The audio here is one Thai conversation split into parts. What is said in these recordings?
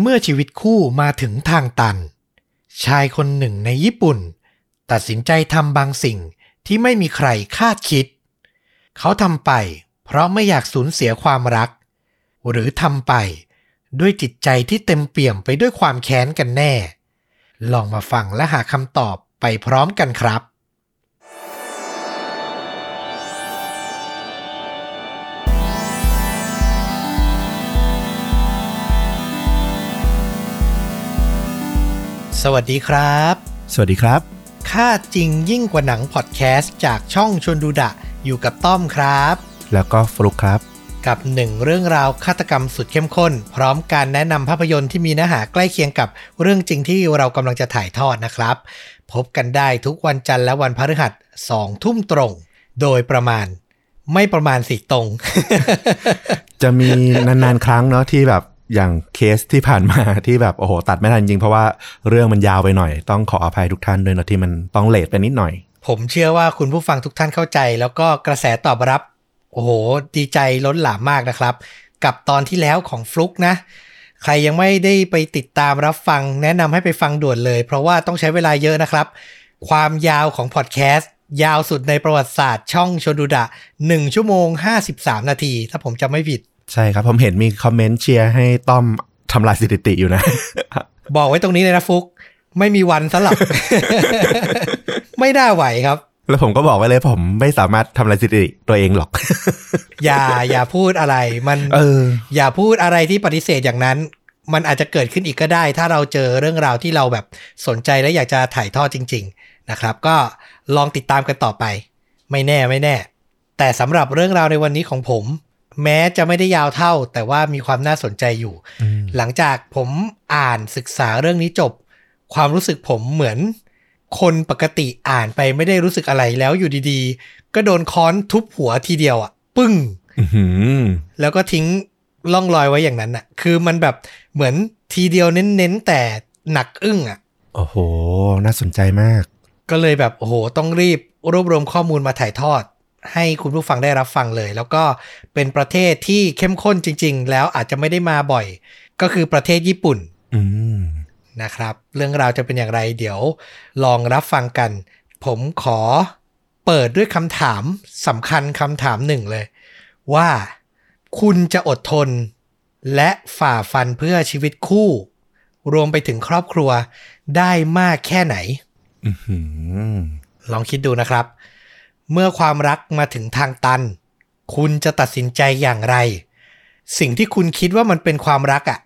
เมื่อชีวิตคู่มาถึงทางตัน ชายคนหนึ่งในญี่ปุ่น ตัดสินใจทำบางสิ่งที่ไม่มีใครคาดคิด เขาทำไปเพราะไม่อยากสูญเสียความรัก หรือทำไปด้วยจิตใจที่เต็มเปี่ยมไปด้วยความแค้นกันแน่ ลองมาฟังและหาคำตอบไปพร้อมกันครับ สวัสดีครับ สวัสดีครับ ค่าจริงยิ่งกว่าหนังพอดแคสต์จากช่องชวนดูดะ อยู่กับต้อมครับ แล้วก็ฟลุกครับ กับหนึ่งเรื่องราวฆาตกรรมสุดเข้มข้น พร้อมการแนะนำภาพยนตร์ที่มีเนื้อหาใกล้เคียงกับเรื่องจริงที่เรากำลังจะถ่ายทอดนะครับ พบกันได้ทุกวันจันทร์และวันพฤหัสสองทุ่มตรง โดยประมาณ ไม่ประมาณสิตรง จะมีนานๆ ครั้งเนาะที่แบบ อย่างเคสที่ผ่านมาที่แบบโอ้โหตัดไม่ทันจริงเพราะว่าเรื่องมันยาวไปหน่อย ต้องขออภัยทุกท่านด้วยนะที่มันต้อง late ไปนิดหน่อย ผมเชื่อว่าคุณผู้ฟังทุกท่านเข้าใจ แล้วก็กระแสตอบรับ โอ้โห ดีใจล้นหลามมากนะครับ กับตอนที่แล้วของฟลุกนะ ใครยังไม่ได้ไปติดตามรับฟัง แนะนำให้ไปฟังด่วนเลย เพราะว่าต้องใช้เวลาเยอะนะครับ ความยาวของพอดแคสต์ยาวสุดในประวัติศาสตร์ช่องชนดูดะ 1 ชั่วโมง 53 นาที ถ้าผมจำไม่ผิด ใช่ครับผมเห็นมีคอมเมนต์เชียร์ให้ต้อมทำลายสถิติอยู่นะ บอกไว้ตรงนี้เลยนะฟุก ไม่มีวันสลับ ไม่น่าไหวครับ แล้วผมก็บอกไว้เลยผมไม่สามารถทำลายสถิติตัวเองหรอก อย่าอย่าพูดอะไรมันเออ อย่าพูดอะไรที่ปฏิเสธอย่างนั้น มันอาจจะเกิดขึ้นอีกก็ได้ ถ้าเราเจอเรื่องราวที่เราแบบสนใจและอยากจะถ่ายทอดจริง ๆ นะครับ ก็ลองติดตามกันต่อไป ไม่แน่ไม่แน่ แต่สำหรับเรื่องราวในวันนี้ของผม แม้จะไม่ได้ยาวเท่า แต่ว่ามีความน่าสนใจอยู่ หลังจากผมอ่านศึกษาเรื่องนี้จบ ความรู้สึกผมเหมือน คนปกติอ่านไปไม่ได้รู้สึกอะไรแล้วอยู่ดีๆ ก็โดนค้อนทุบหัวทีเดียวอะปึ้งอื้อหือแล้วก็ทิ้งล่องรอยไว้อย่างนั้นน่ะคือมันแบบเหมือนทีเดียวเน้นๆแต่หนักอึ้งอะโอ้โห น่าสนใจมาก ก็เลยแบบโอ้โห ต้องรีบรวบรวมข้อมูลมาถ่ายทอด ให้คุณผู้ฟังได้รับฟังเลย แล้วก็เป็นประเทศที่เข้มข้นจริง ๆ แล้วอาจจะไม่ได้มาบ่อย ก็คือประเทศญี่ปุ่นอืมนะครับ เรื่องราวจะเป็นอย่างไร เดี๋ยวลองรับฟังกัน ผมขอเปิดด้วยคำถามสำคัญคำถามหนึ่งเลย ว่าคุณจะอดทน และฝ่าฟันเพื่อชีวิตคู่ รวมไปถึงครอบครัวได้มากแค่ไหนอื้อหือลองคิดดูนะครับ เมื่อความรักมาถึงทางตัน คุณจะตัดสินใจอย่างไร สิ่งที่คุณคิดว่ามันเป็นความรักอะ่ะ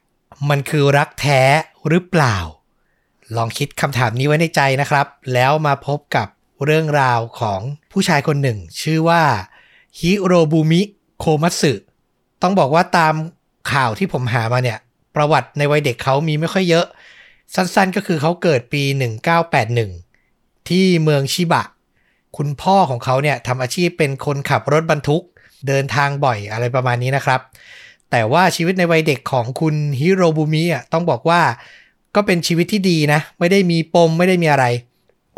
มันคือรักแท้หรือเปล่า ลองคิดคำถามนี้ไว้ในใจนะครับ แล้วมาพบกับเรื่องราวของผู้ชายคนหนึ่ง ชื่อว่าฮิโรบุมิโคมัตสึต้องบอกว่าตามข่าวที่ผมหามาเนี่ย ประวัติในวัยเด็กเขามีไม่ค่อยเยอะ สั้นๆก็คือเขาเกิดปี 1981 ที่เมืองชิบะ คุณพ่อของเขาเนี่ยทำอาชีพเป็นคนขับรถบรรทุก เดินทางบ่อยอะไรประมาณนี้นะครับ แต่ว่าชีวิตในวัยเด็กของคุณฮิโรบุมิอะต้องบอกว่าก็เป็นชีวิตที่ดีนะ ไม่ได้มีปมไม่ได้มีอะไร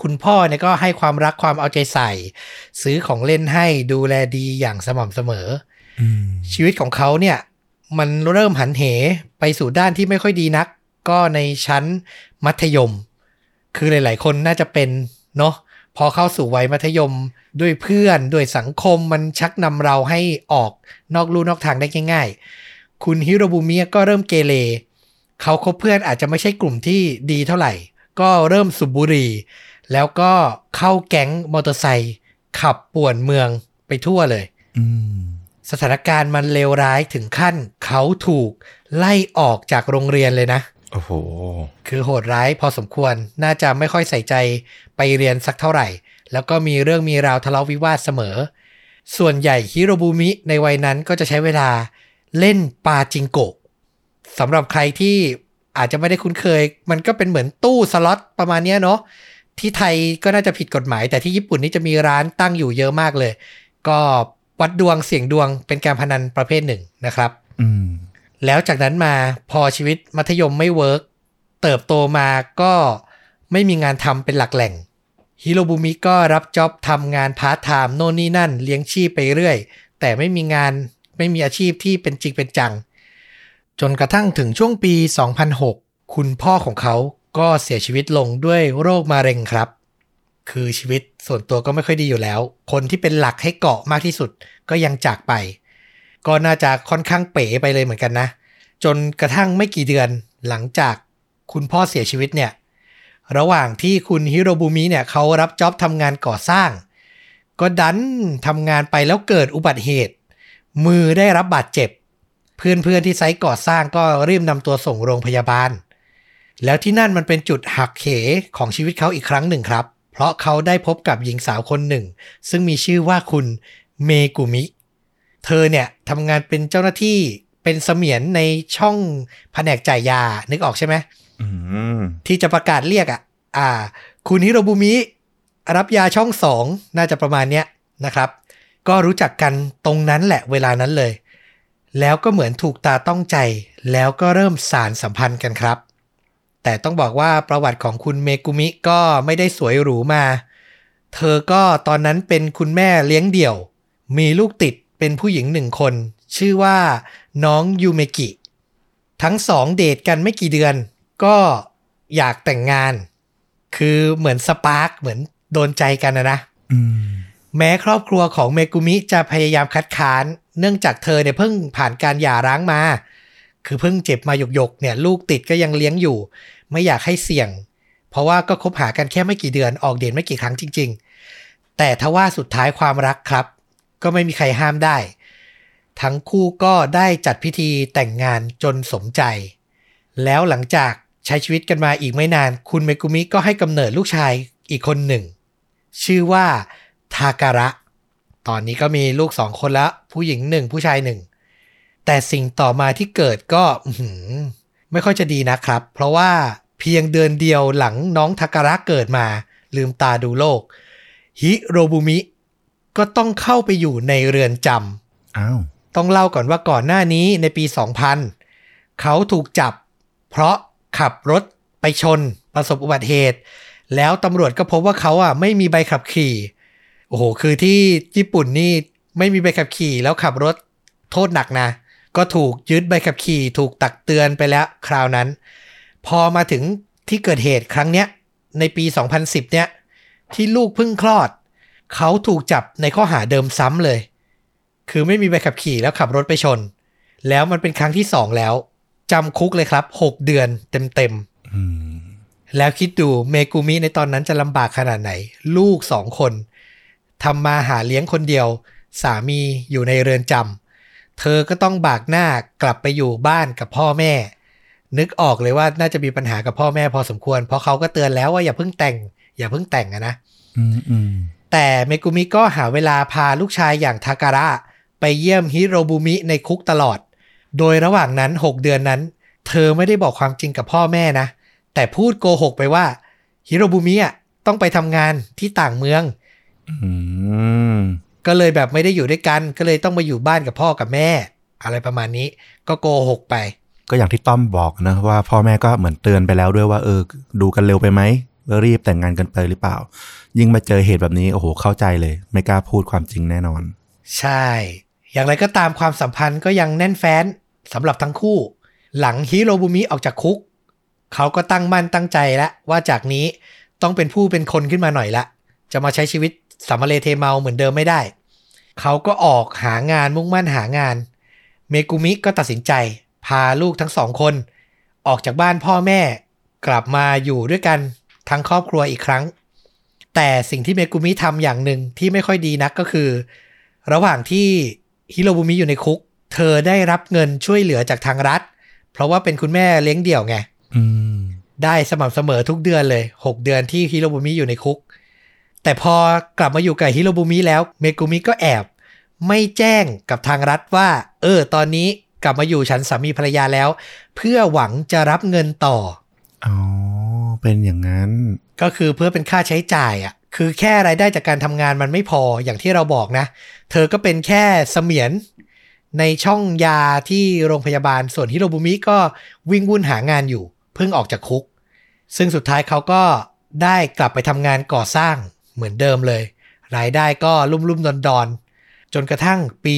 คุณพ่อเนี่ยก็ให้ความรักความเอาใจใส่ ซื้อของเล่นให้ดูแลดีอย่างสม่ำเสมออืมชีวิตของเขาเนี่ยมันเริ่มหันเหไปสู่ด้านที่ไม่ค่อยดีนัก ก็ในชั้นมัธยม คือหลาย ๆ คนน่าจะเป็นเนาะ พอเข้าสู่วัยมัธยมด้วยเพื่อนด้วยสังคมมันชักนำเราให้ออกนอกลู่นอกทางได้ง่าย ๆ คุณฮิโรบุมิก็เริ่มเกเรเขาคบเพื่อนอาจจะไม่ใช่กลุ่มที่ดีเท่าไหร่ ก็เริ่มสูบบุหรี่ แล้วก็เข้าแก๊งมอเตอร์ไซค์ขับป่วนเมืองไปทั่วเลยอืมสถานการณ์มันเลวร้ายถึงขั้น เขาถูกไล่ออกจากโรงเรียนเลยนะ โอ้โห คือโหดร้ายพอสมควร น่าจะไม่ค่อยใส่ใจไปเรียนสักเท่าไหร่ แล้วก็มีเรื่องมีราวทะเลาะวิวาทเสมอ ส่วนใหญ่ฮิโรบุมิในวัยนั้นก็จะใช้เวลาเล่นปาจิงโกะสำหรับใครที่อาจจะไม่ได้คุ้นเคย มันก็เป็นเหมือนตู้สล็อตประมาณเนี้ยเนาะ ที่ไทยก็น่าจะผิดกฎหมาย แต่ที่ญี่ปุ่นนี่จะมีร้านตั้งอยู่เยอะมากเลย ก็วัดดวงเสี่ยงดวงเป็นการพนันประเภทหนึ่งนะครับ อืม แล้วจากนั้นมาพอชีวิตมัธยมไม่ work เติบโตมาก็ไม่มีงานทำเป็นหลักแหล่งฮิโรบุมิก็รับ job ทำงานพาร์ทไทม์โน่นนี่นั่น เลี้ยงชีพไปเรื่อย แต่ไม่มีงานไม่มีอาชีพที่เป็นจริงเป็นจัง จนกระทั่งถึงช่วงปี 2006 คุณพ่อของเขาก็เสียชีวิตลงด้วยโรคมะเร็งครับ คือชีวิตส่วนตัวก็ไม่ค่อยดีอยู่แล้ว คนที่เป็นหลักให้เกาะมากที่สุดก็ยังจากไป ก็น่าจะค่อนข้างเป๋ไปเลยเหมือนกันนะ จนกระทั่งไม่กี่เดือนหลังจากคุณพ่อเสียชีวิตเนี่ย ระหว่างที่คุณฮิโรบุมิเนี่ยเขารับจ็อบทำงานก่อสร้าง ก็ดันทำงานไปแล้วเกิดอุบัติเหตุ มือได้รับบาดเจ็บ เพื่อนๆที่ไซต์ก่อสร้างก็รีบนำตัวส่งโรงพยาบาล แล้วที่นั่นมันเป็นจุดหักเหของชีวิตเขาอีกครั้งหนึ่งครับ เพราะเขาได้พบกับหญิงสาวคนหนึ่ง ซึ่งมีชื่อว่าคุณเมกุมิเธอเนี่ยทำงานเป็นเจ้าหน้าที่เป็นเสมียนในช่องแผนกจ่ายยา นึกออกใช่ไหมอืมที่จะประกาศเรียกอะ อ่า คุณฮิโรบุมิรับยาช่องสองน่าจะประมาณเนี้ยนะครับ ก็รู้จักกันตรงนั้นแหละเวลานั้นเลย แล้วก็เหมือนถูกตาต้องใจ แล้วก็เริ่มสารสัมพันธ์กันครับ แต่ต้องบอกว่าประวัติของคุณเมกุมิก็ไม่ได้สวยหรูมา เธอก็ตอนนั้นเป็นคุณแม่เลี้ยงเดี่ยว มีลูกติด เป็นผู้หญิงหนึ่งคน ชื่อว่าน้องยูเมกิ ทั้งสองเดทกันไม่กี่เดือน ก็อยากแต่งงาน คือเหมือนสปาร์กเหมือนโดนใจกันนะนะอืมแม้ครอบครัวของเมกุมิจะพยายามคัดค้าน เนื่องจากเธอเนี่ยเพิ่งผ่านการหย่าร้างมา คือเพิ่งเจ็บมาหยกๆเนี่ย ลูกติดก็ยังเลี้ยงอยู่ ไม่อยากให้เสี่ยง เพราะว่าก็คบหากันแค่ไม่กี่เดือนออกเดทไม่กี่ครั้งจริง ๆ แต่ทว่าสุดท้ายความรักครับ ก็ไม่มีใครห้ามได้ ทั้งคู่ก็ได้จัดพิธีแต่งงานจนสมใจ แล้วหลังจากใช้ชีวิตกันมาอีกไม่นาน คุณเมกุมิก็ให้กำเนิดลูกชายอีกคนหนึ่ง ชื่อว่าทาการะ ตอนนี้ก็มีลูกสองคนแล้วผู้หญิงหนึ่งผู้ชายหนึ่ง แต่สิ่งต่อมาที่เกิดก็ไม่ค่อยจะดีนะครับ เพราะว่าเพียงเดือนเดียวหลังน้องทาการะเกิดมา ลืมตาดูโลก ฮิโรบุมิ ก็ต้องเข้าไปอยู่ในเรือนจำอ้าวต้องเล่าก่อนว่าก่อนหน้านี้ในปี 2000 เขาถูกจับ เพราะขับรถไปชน ประสบอุบัติเหตุ แล้วตำรวจก็พบว่าเขาอะไม่มีใบขับขี่ โอ้โห คือที่ญี่ปุ่นนี่ไม่มีใบขับขี่แล้วขับรถโทษหนักนะ ก็ถูกยึดใบขับขี่ถูกตักเตือนไปแล้วคราวนั้น พอมาถึงที่เกิดเหตุครั้งเนี้ยในปี 2010 เนี่ยที่ลูกเพิ่งคลอด เขาถูกจับในข้อหาเดิมซ้ำเลย คือไม่มีใบขับขี่แล้วขับรถไปชน แล้วมันเป็นครั้งที่สองแล้วจำคุกเลยครับ6เดือนเต็มอืมๆแล้วคิดดูเมกุมิในตอนนั้นจะลำบากขนาดไหน ลูกสองคนทำมาหาเลี้ยงคนเดียว สามีอยู่ในเรือนจำเธอก็ต้องบากหน้ากลับไปอยู่บ้านกับพ่อแม่ นึกออกเลยว่าน่าจะมีปัญหากับพ่อแม่พอสมควร เพราะเขาก็เตือนแล้วว่าอย่าเพิ่งแต่ง อย่าเพิ่งแต่งอะนะอืมอืม แต่เมกุมิก็หาเวลาพาลูกชายอย่างทาการะ ไปเยี่ยมฮิโรบุมิในคุกตลอด โดยระหว่างนั้น 6 เดือนนั้น เธอไม่ได้บอกความจริงกับพ่อแม่นะ แต่พูดโกหกไปว่าฮิโรบุมิอะต้องไปทำงานที่ต่างเมืองอืมก็เลยแบบไม่ได้อยู่ด้วยกัน ก็เลยต้องมาอยู่บ้านกับพ่อกับแม่ อะไรประมาณนี้ ก็โกหกไป ก็อย่างที่ต้อมบอกนะว่า พ่อแม่ก็เหมือนเตือนไปแล้วด้วยว่า เออ ดูกันเร็วไปไหมรีบแต่งงานกันไปหรือเปล่า ยิ่งมาเจอเหตุแบบนี้โอ้โหเข้าใจเลย ไม่กล้าพูดความจริงแน่นอน ใช่ อย่างไรก็ตามความสัมพันธ์ก็ยังแน่นแฟ้นสำหรับทั้งคู่ หลังฮิโรบุมิออกจากคุก เขาก็ตั้งมั่นตั้งใจแล้วว่าจากนี้ต้องเป็นผู้เป็นคนขึ้นมาหน่อยละ จะมาใช้ชีวิตสามเลเทเมาเหมือนเดิมไม่ได้ เขาก็ออกหางานมุ่งมั่นหางาน เมกุมิก็ตัดสินใจ พาลูกทั้งสองคน ออกจากบ้านพ่อแม่ กลับมาอยู่ด้วยกันทั้งครอบครัวอีกครั้ง แต่สิ่งที่เมกุมิทำอย่างหนึ่งที่ไม่ค่อยดีนักก็คือ ระหว่างที่ฮิโรบุมิอยู่ในคุก เธอได้รับเงินช่วยเหลือจากทางรัฐ เพราะว่าเป็นคุณแม่เลี้ยงเดี่ยวไงได้สม่ำเสมอทุกเดือนเลย6เดือนที่ฮิโรบุมิอยู่ในคุก แต่พอกลับมาอยู่กับฮิโรบุมิแล้วเมกุมิก็แอบ ไม่แจ้งกับทางรัฐว่า เออ ตอนนี้กลับมาอยู่ฉันสามีภรรยาแล้ว เพื่อหวังจะรับเงินต่ออ๋อเป็นอย่างนั้น ก็คือเพื่อเป็นค่าใช้จ่ายอะ่ะคือแค่รายได้จากการทำงานมันไม่พออย่างที่เราบอกนะ เธอก็เป็นแค่เสมียนในช่องยาที่โรงพยาบาลส่วนฮิโรบุมิก็วิ่งวุ่นหางานอยู่ เพิ่งออกจากคุก ซึ่งสุดท้ายเขาก็ได้กลับไปทำงานก่อสร้างเหมือนเดิมเลย รายได้ก็ลุ่มๆดอนๆจนกระทั่งปี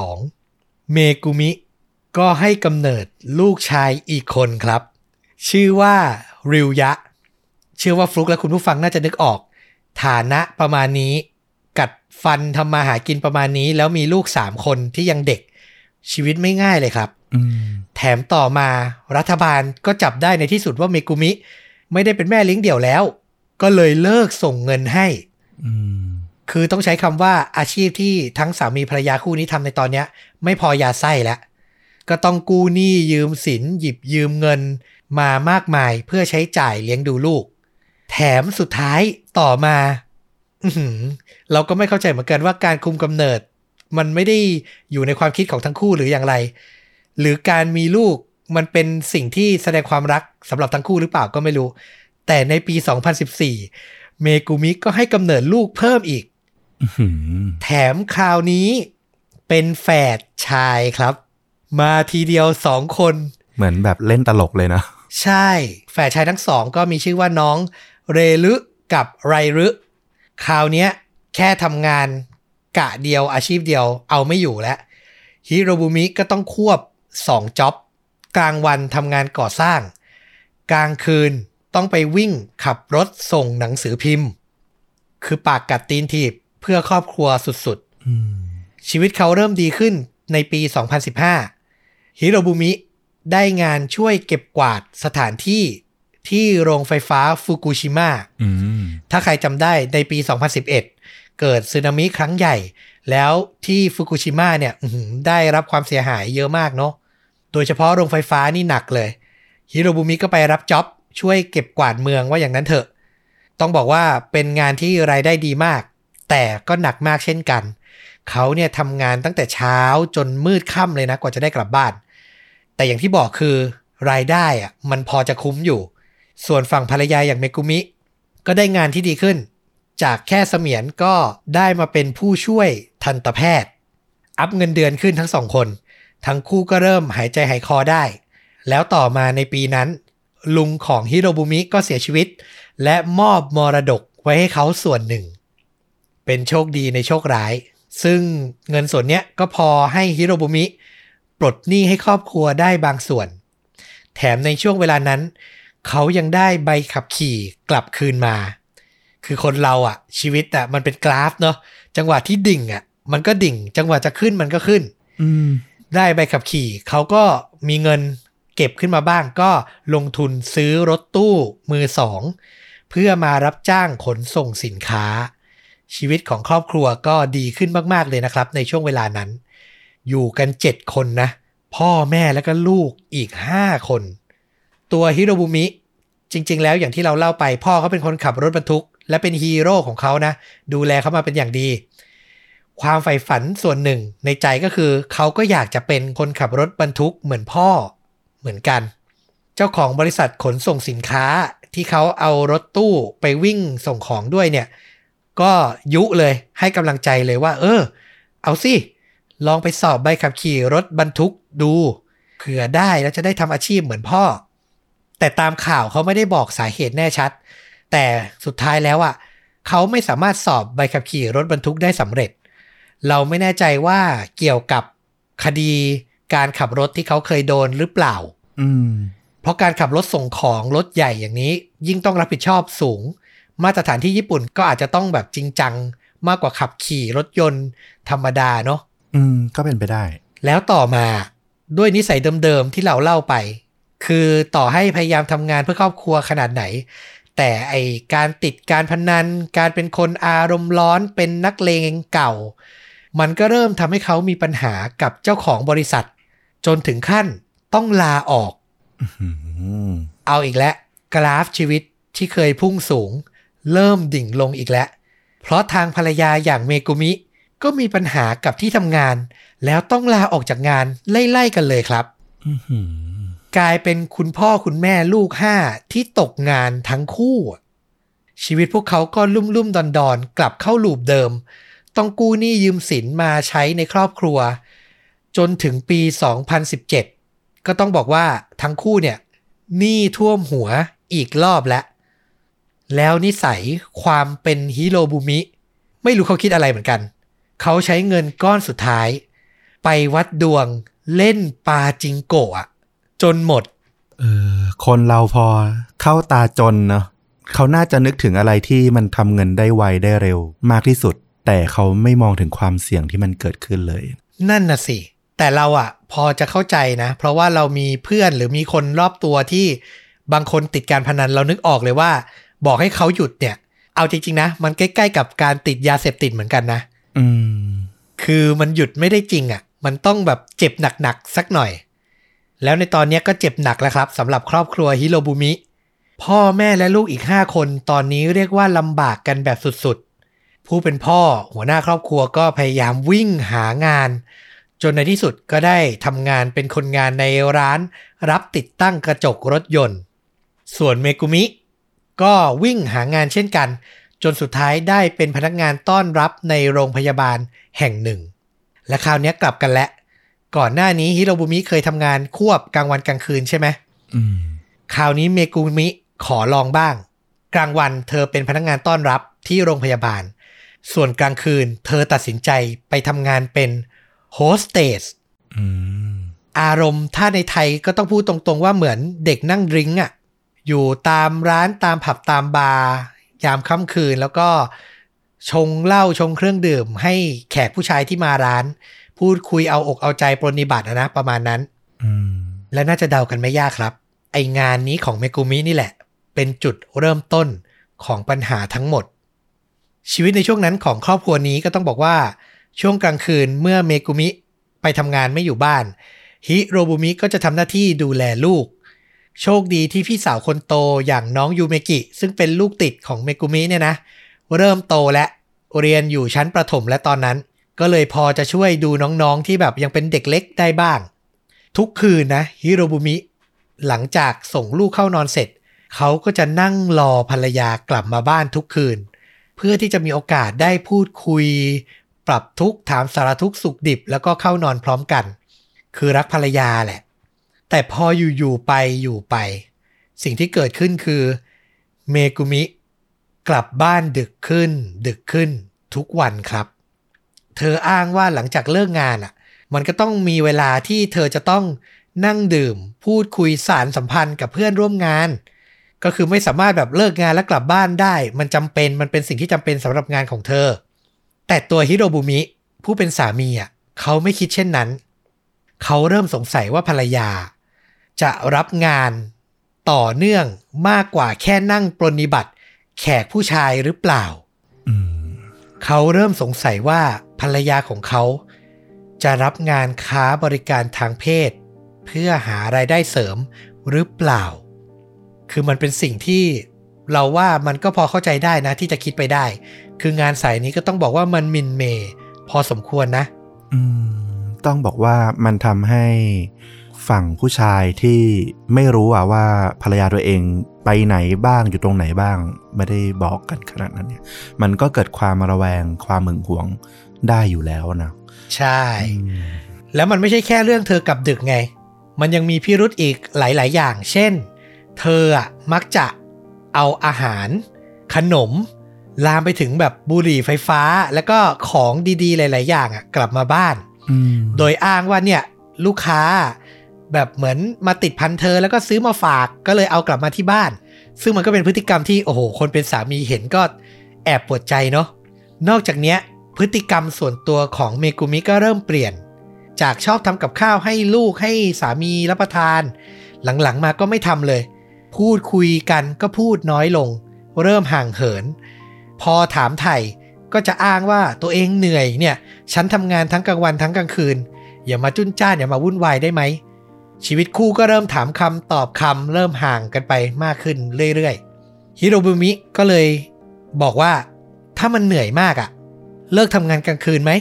2012 เมกุมิ ก็ให้กำเนิดลูกชายอีกคนครับ ชื่อว่าริวยะเชื่อว่าฟลุกและคุณผู้ฟังน่าจะนึกออก ฐานะประมาณนี้ กัดฟันทำมาหากินประมาณนี้ แล้วมีลูกสามคนที่ยังเด็ก ชีวิตไม่ง่ายเลยครับอืมแถมต่อมารัฐบาลก็จับได้ในที่สุดว่าเมกุมิ ไม่ได้เป็นแม่เลี้ยงเดี่ยวแล้ว ก็เลยเลิกส่งเงินให้อืมคือต้องใช้คำว่าอาชีพที่ทั้งสามีภรรยาคู่นี้ทำในตอนเนี้ยไม่พอยาไส้แล้วก็ต้องกู้หนี้ยืมสินหยิบยืมเงินมามากมายเพื่อใช้จ่ายเลี้ยงดูลูก แถมสุดท้ายต่อมาอื้อหือเราก็ไม่เข้าใจเหมือนกันว่าการคุมกำเนิด มันไม่ได้อยู่ในความคิดของทั้งคู่หรืออย่างไร หรือการมีลูกมันเป็นสิ่งที่แสดงความรักสำหรับทั้งคู่หรือเปล่าก็ไม่รู้ แต่ในปี 2014 เมกุมิก็ให้กำเนิดลูกเพิ่มอีกอื้อหือแถมคราวนี้เป็นแฝดชายครับ มาทีเดียวสองคน เหมือนแบบเล่นตลกเลยนะ ใช่ แฝดชายทั้งสองก็มีชื่อว่าน้อง เรลึกับไรรึคราวเนี้ยแค่ทำงานกะเดียวอาชีพเดียวเอาไม่อยู่แล้วฮิโรบุมิก็ต้องควบ2จ็อบกลางวันทำงานก่อสร้าง กลางคืนต้องไปวิ่งขับรถส่งหนังสือพิมพ์ คือปากกัดตีนถีบเพื่อครอบครัวสุดๆอืมชีวิตเขาเริ่มดีขึ้นในปี 2015ฮิโรบุมิได้งานช่วยเก็บกวาดสถานที่ ที่โรงไฟฟ้าฟุกุชิมะอืมถ้าใครจำได้ในปี 2011 เกิดสึนามิครั้งใหญ่ แล้วที่ฟุกุชิมะเนี่ยอื้อหือได้รับความเสียหายเยอะมากเนาะ โดยเฉพาะโรงไฟฟ้านี่หนักเลย ฮิโรบุมิก็ไปรับจ็อบช่วยเก็บกวาดเมืองว่าอย่างนั้นเถอะ ต้องบอกว่าเป็นงานที่รายได้ดีมาก แต่ก็หนักมากเช่นกัน เขาเนี่ยทำงานตั้งแต่เช้าจนมืดค่ำเลยนะกว่าจะได้กลับบ้าน แต่อย่างที่บอกคือรายได้อะมันพอจะคุ้มอยู่ ส่วนฝั่งภรรยาอย่างเมกุมิ ก็ได้งานที่ดีขึ้น จากแค่เสมียนก็ได้มาเป็นผู้ช่วยทันตแพทย์ อัพเงินเดือนขึ้นทั้งสองคน ทั้งคู่ก็เริ่มหายใจหายคอได้ แล้วต่อมาในปีนั้น ลุงของฮิโรบุมิก็เสียชีวิต และมอบมรดกไว้ให้เขาส่วนหนึ่ง เป็นโชคดีในโชคร้าย ซึ่งเงินส่วนเนี้ยก็พอให้ฮิโรบุมิปลดหนี้ให้ครอบครัวได้บางส่วน แถมในช่วงเวลานั้น เขายังได้ใบขับขี่กลับคืนมา คือคนเราอะชีวิตอะมันเป็นกราฟเนาะจังหวะที่ดิ่งอะมันก็ดิ่ง จังหวะจะขึ้นมันก็ขึ้นอืมได้ใบขับขี่ เขาก็มีเงินเก็บขึ้นมาบ้าง ก็ลงทุนซื้อรถตู้มือสองเพื่อมารับจ้างขนส่งสินค้า ชีวิตของครอบครัวก็ดีขึ้นมาก ๆ เลยนะครับ ในช่วงเวลานั้น อยู่กัน7คนนะ พ่อแม่แล้วก็ลูกอีก5คน ตัวฮิโรบุมิจริง ๆ แล้วอย่างที่เราเล่าไป พ่อเขาเป็นคนขับรถบรรทุก และเป็นฮีโร่ของเขานะ ดูแลเขามาเป็นอย่างดี ความใฝ่ฝันส่วนหนึ่งในใจก็คือ เขาก็อยากจะเป็นคนขับรถบรรทุกเหมือนพ่อเหมือนกัน เจ้าของบริษัทขนส่งสินค้าที่เขาเอารถตู้ไปวิ่งส่งของด้วยเนี่ย ก็ยุเลยให้กำลังใจเลยว่า เออ เอาสิ ลองไปสอบใบขับขี่รถบรรทุกดูเผื่อได้แล้วจะได้ทำอาชีพเหมือนพ่อ แต่ตามข่าวเขาไม่ได้บอกสาเหตุแน่ชัด แต่สุดท้ายแล้วอะเขาไม่สามารถสอบใบขับขี่รถบรรทุกได้สำเร็จ เราไม่แน่ใจว่าเกี่ยวกับคดีการขับรถที่เขาเคยโดนหรือเปล่า อืม เพราะการขับรถส่งของรถใหญ่อย่างนี้ ยิ่งต้องรับผิดชอบสูง มาตรฐานที่ญี่ปุ่นก็อาจจะต้องแบบจริงจัง มากกว่าขับขี่รถยนต์ธรรมดาเนาะ อืม ก็เป็นไปได้ แล้วต่อมาด้วยนิสัยเดิมๆที่เราเล่าไป คือต่อให้พยายามทำงานเพื่อครอบครัวขนาดไหน แต่ไอการติดการพนัน การเป็นคนอารมณ์ร้อนเป็นนักเลงเก่า มันก็เริ่มทำให้เขามีปัญหากับเจ้าของบริษัท จนถึงขั้นต้องลาออกอืมเอาอีกแล้วกราฟชีวิตที่เคยพุ่งสูง เริ่มดิ่งลงอีกแล้ว เพราะทางภรรยาอย่างเมกุมิ ก็มีปัญหากับที่ทำงาน แล้วต้องลาออกจากงานไล่ๆกันเลยครับอื้อหือ กลายเป็นคุณพ่อคุณแม่ลูกห้าที่ตกงานทั้งคู่ ชีวิตพวกเขาก็ลุ่มลุ่มดอนดอนกลับเข้าลูปเดิม ต้องกู้หนี้ยืมสินมาใช้ในครอบครัว จนถึงปี 2017 ก็ต้องบอกว่าทั้งคู่เนี่ยหนี้ท่วมหัวอีกรอบแล้วแล้วนิสัยความเป็นฮิโรบุมิ ไม่รู้เขาคิดอะไรเหมือนกัน เขาใช้เงินก้อนสุดท้าย ไปวัดดวงเล่นปาจิงโกะอะ จนหมด เออคนเราพอเข้าตาจนเนาะเขาน่าจะนึกถึงอะไรที่มันทำเงินได้ไวได้เร็ว มากที่สุด แต่เขาไม่มองถึงความเสี่ยงที่มันเกิดขึ้นเลย นั่นน่ะสิ แต่เราอะพอจะเข้าใจนะ เพราะว่าเรามีเพื่อนหรือมีคนรอบตัวที่บางคนติดการพนันเรานึกออกเลยว่า บอกให้เขาหยุดเนี่ย เอาจริงๆนะ มันใกล้ๆกับการติดยาเสพติดเหมือนกันนะ อืม คือมันหยุดไม่ได้จริงอะ่ะ มันต้องแบบเจ็บหนักๆสักหน่อย แล้วในตอนนี้ก็เจ็บหนักแล้วครับสำหรับครอบครัวฮิโรบุมิ พ่อแม่และลูกอีก 5 คนตอนนี้เรียกว่าลำบากกันแบบสุดๆ ผู้เป็นพ่อหัวหน้าครอบครัวก็พยายามวิ่งหางาน จนในที่สุดก็ได้ทำงานเป็นคนงานในร้าน รับติดตั้งกระจกรถยนต์ ส่วนเมกุมิ ก็วิ่งหางานเช่นกัน จนสุดท้ายได้เป็นพนักงานต้อนรับในโรงพยาบาลแห่งหนึ่ง และคราวนี้กลับกันแล้ว ก่อนหน้านี้ฮิโรบุมิเคยทำงานควบกลางวันกลางคืนใช่ไหมอืมคราวนี้เมกุมิขอลองบ้าง กลางวันเธอเป็นพนักงานต้อนรับที่โรงพยาบาล ส่วนกลางคืนเธอตัดสินใจไปทำงานเป็นโฮสเตสอืมอารมณ์ถ้าในไทยก็ต้องพูดตรงๆว่าเหมือนเด็กนั่งดริงก์อะ อยู่ตามร้านตามผับตามบาร์ยามค่ำคืนแล้วก็ชงเหล้าชงเครื่องดื่มให้แขกผู้ชายที่มาร้าน พูดคุยเอาอกเอาใจปรนนิบัติอะนะประมาณนั้นอืมและน่าจะเดากันไม่ยากครับ ไองานนี้ของเมกุมินี่แหละ เป็นจุดเริ่มต้นของปัญหาทั้งหมด ชีวิตในช่วงนั้นของครอบครัวนี้ก็ต้องบอกว่า ช่วงกลางคืนเมื่อเมกุมิไปทำงานไม่อยู่บ้าน ฮิโรบุมิก็จะทำหน้าที่ดูแลลูก โชคดีที่พี่สาวคนโตอย่างน้องยูเมกิ ซึ่งเป็นลูกติดของเมกุมิเนี่ยนะ เริ่มโตและเรียนอยู่ชั้นประถมและตอนนั้น ก็เลยพอจะช่วยดูน้องๆที่แบบยังเป็นเด็กเล็กได้บ้าง ทุกคืนนะฮิโรบุมิ หลังจากส่งลูกเข้านอนเสร็จ เขาก็จะนั่งรอภรรยากลับมาบ้านทุกคืน เพื่อที่จะมีโอกาสได้พูดคุย ปรับทุกถามสารทุกสุขดิบ แล้วก็เข้านอนพร้อมกัน คือรักภรรยาแหละ แต่พออยู่ๆไปอยู่ไป สิ่งที่เกิดขึ้นคือเมกุมิกลับบ้านดึกขึ้น ดึกขึ้นทุกวันครับ เธออ้างว่าหลังจากเลิกงานอะ มันก็ต้องมีเวลาที่เธอจะต้องนั่งดื่ม พูดคุยสารสัมพันธ์กับเพื่อนร่วมงาน ก็คือไม่สามารถแบบเลิกงานแล้วกลับบ้านได้ มันจำเป็นมันเป็นสิ่งที่จำเป็นสำหรับงานของเธอ แต่ตัวฮิโรบุมิผู้เป็นสามีอะเขาไม่คิดเช่นนั้น เขาเริ่มสงสัยว่าภรรยา จะรับงานต่อเนื่องมากกว่าแค่นั่งปรนนิบัติ แขกผู้ชายหรือเปล่า อืม เขาเริ่มสงสัยว่าภรรยาของเขา จะรับงานค้าบริการทางเพศ เพื่อหารายได้เสริมหรือเปล่า คือมันเป็นสิ่งที่เราว่ามันก็พอเข้าใจได้นะที่จะคิดไปได้ คืองานสายนี้ก็ต้องบอกว่ามันมินเม พอสมควรนะ อืม ต้องบอกว่ามันทำให้ฝั่งผู้ชายที่ไม่รู้ว่าภรรยาตัวเอง ไปไหนบ้างอยู่ตรงไหนบ้าง ไม่ได้บอกกันขนาดนั้นเนี่ยมันก็เกิดความระแวงความหึงหวงได้อยู่แล้วนะใช่ แล้วมันไม่ใช่แค่เรื่องเธอกลับดึกไง มันยังมีพิรุธอีกหลาย ๆ อย่าง เช่น เธออะมักจะเอาอาหาร ขนม ลามไปถึงแบบบุหรี่ไฟฟ้า แล้วก็ของดี ๆ หลาย ๆ อย่างอะกลับมาบ้านอืมโดยอ้างว่าเนี่ยลูกค้า แบบเหมือนมาติดพันเธอแล้วก็ซื้อมาฝากก็เลยเอากลับมาที่บ้าน ซึ่งมันก็เป็นพฤติกรรมที่โอ้โห คนเป็นสามีเห็นก็แอบปวดใจเนาะนอกจากเนี้ยพฤติกรรมส่วนตัวของเมกุมิก็เริ่มเปลี่ยน จากชอบทำกับข้าวให้ลูกให้สามีรับประทาน หลังๆมาก็ไม่ทำเลย พูดคุยกันก็พูดน้อยลง เริ่มห่างเหิน พอถามไถ่ก็จะอ้างว่าตัวเองเหนื่อยเนี่ย ฉันทำงานทั้งกลางวันทั้งกลางคืน อย่ามาจุนจ้านอย่ามาวุ่นวายได้ไหม ชีวิตคู่ก็เริ่มถามคำตอบคำเริ่มห่างกันไปมากขึ้นเรื่อยๆฮิโรบุมิก็เลยบอกว่าถ้ามันเหนื่อยมากอะเลิกทำงานกลางคืนไหม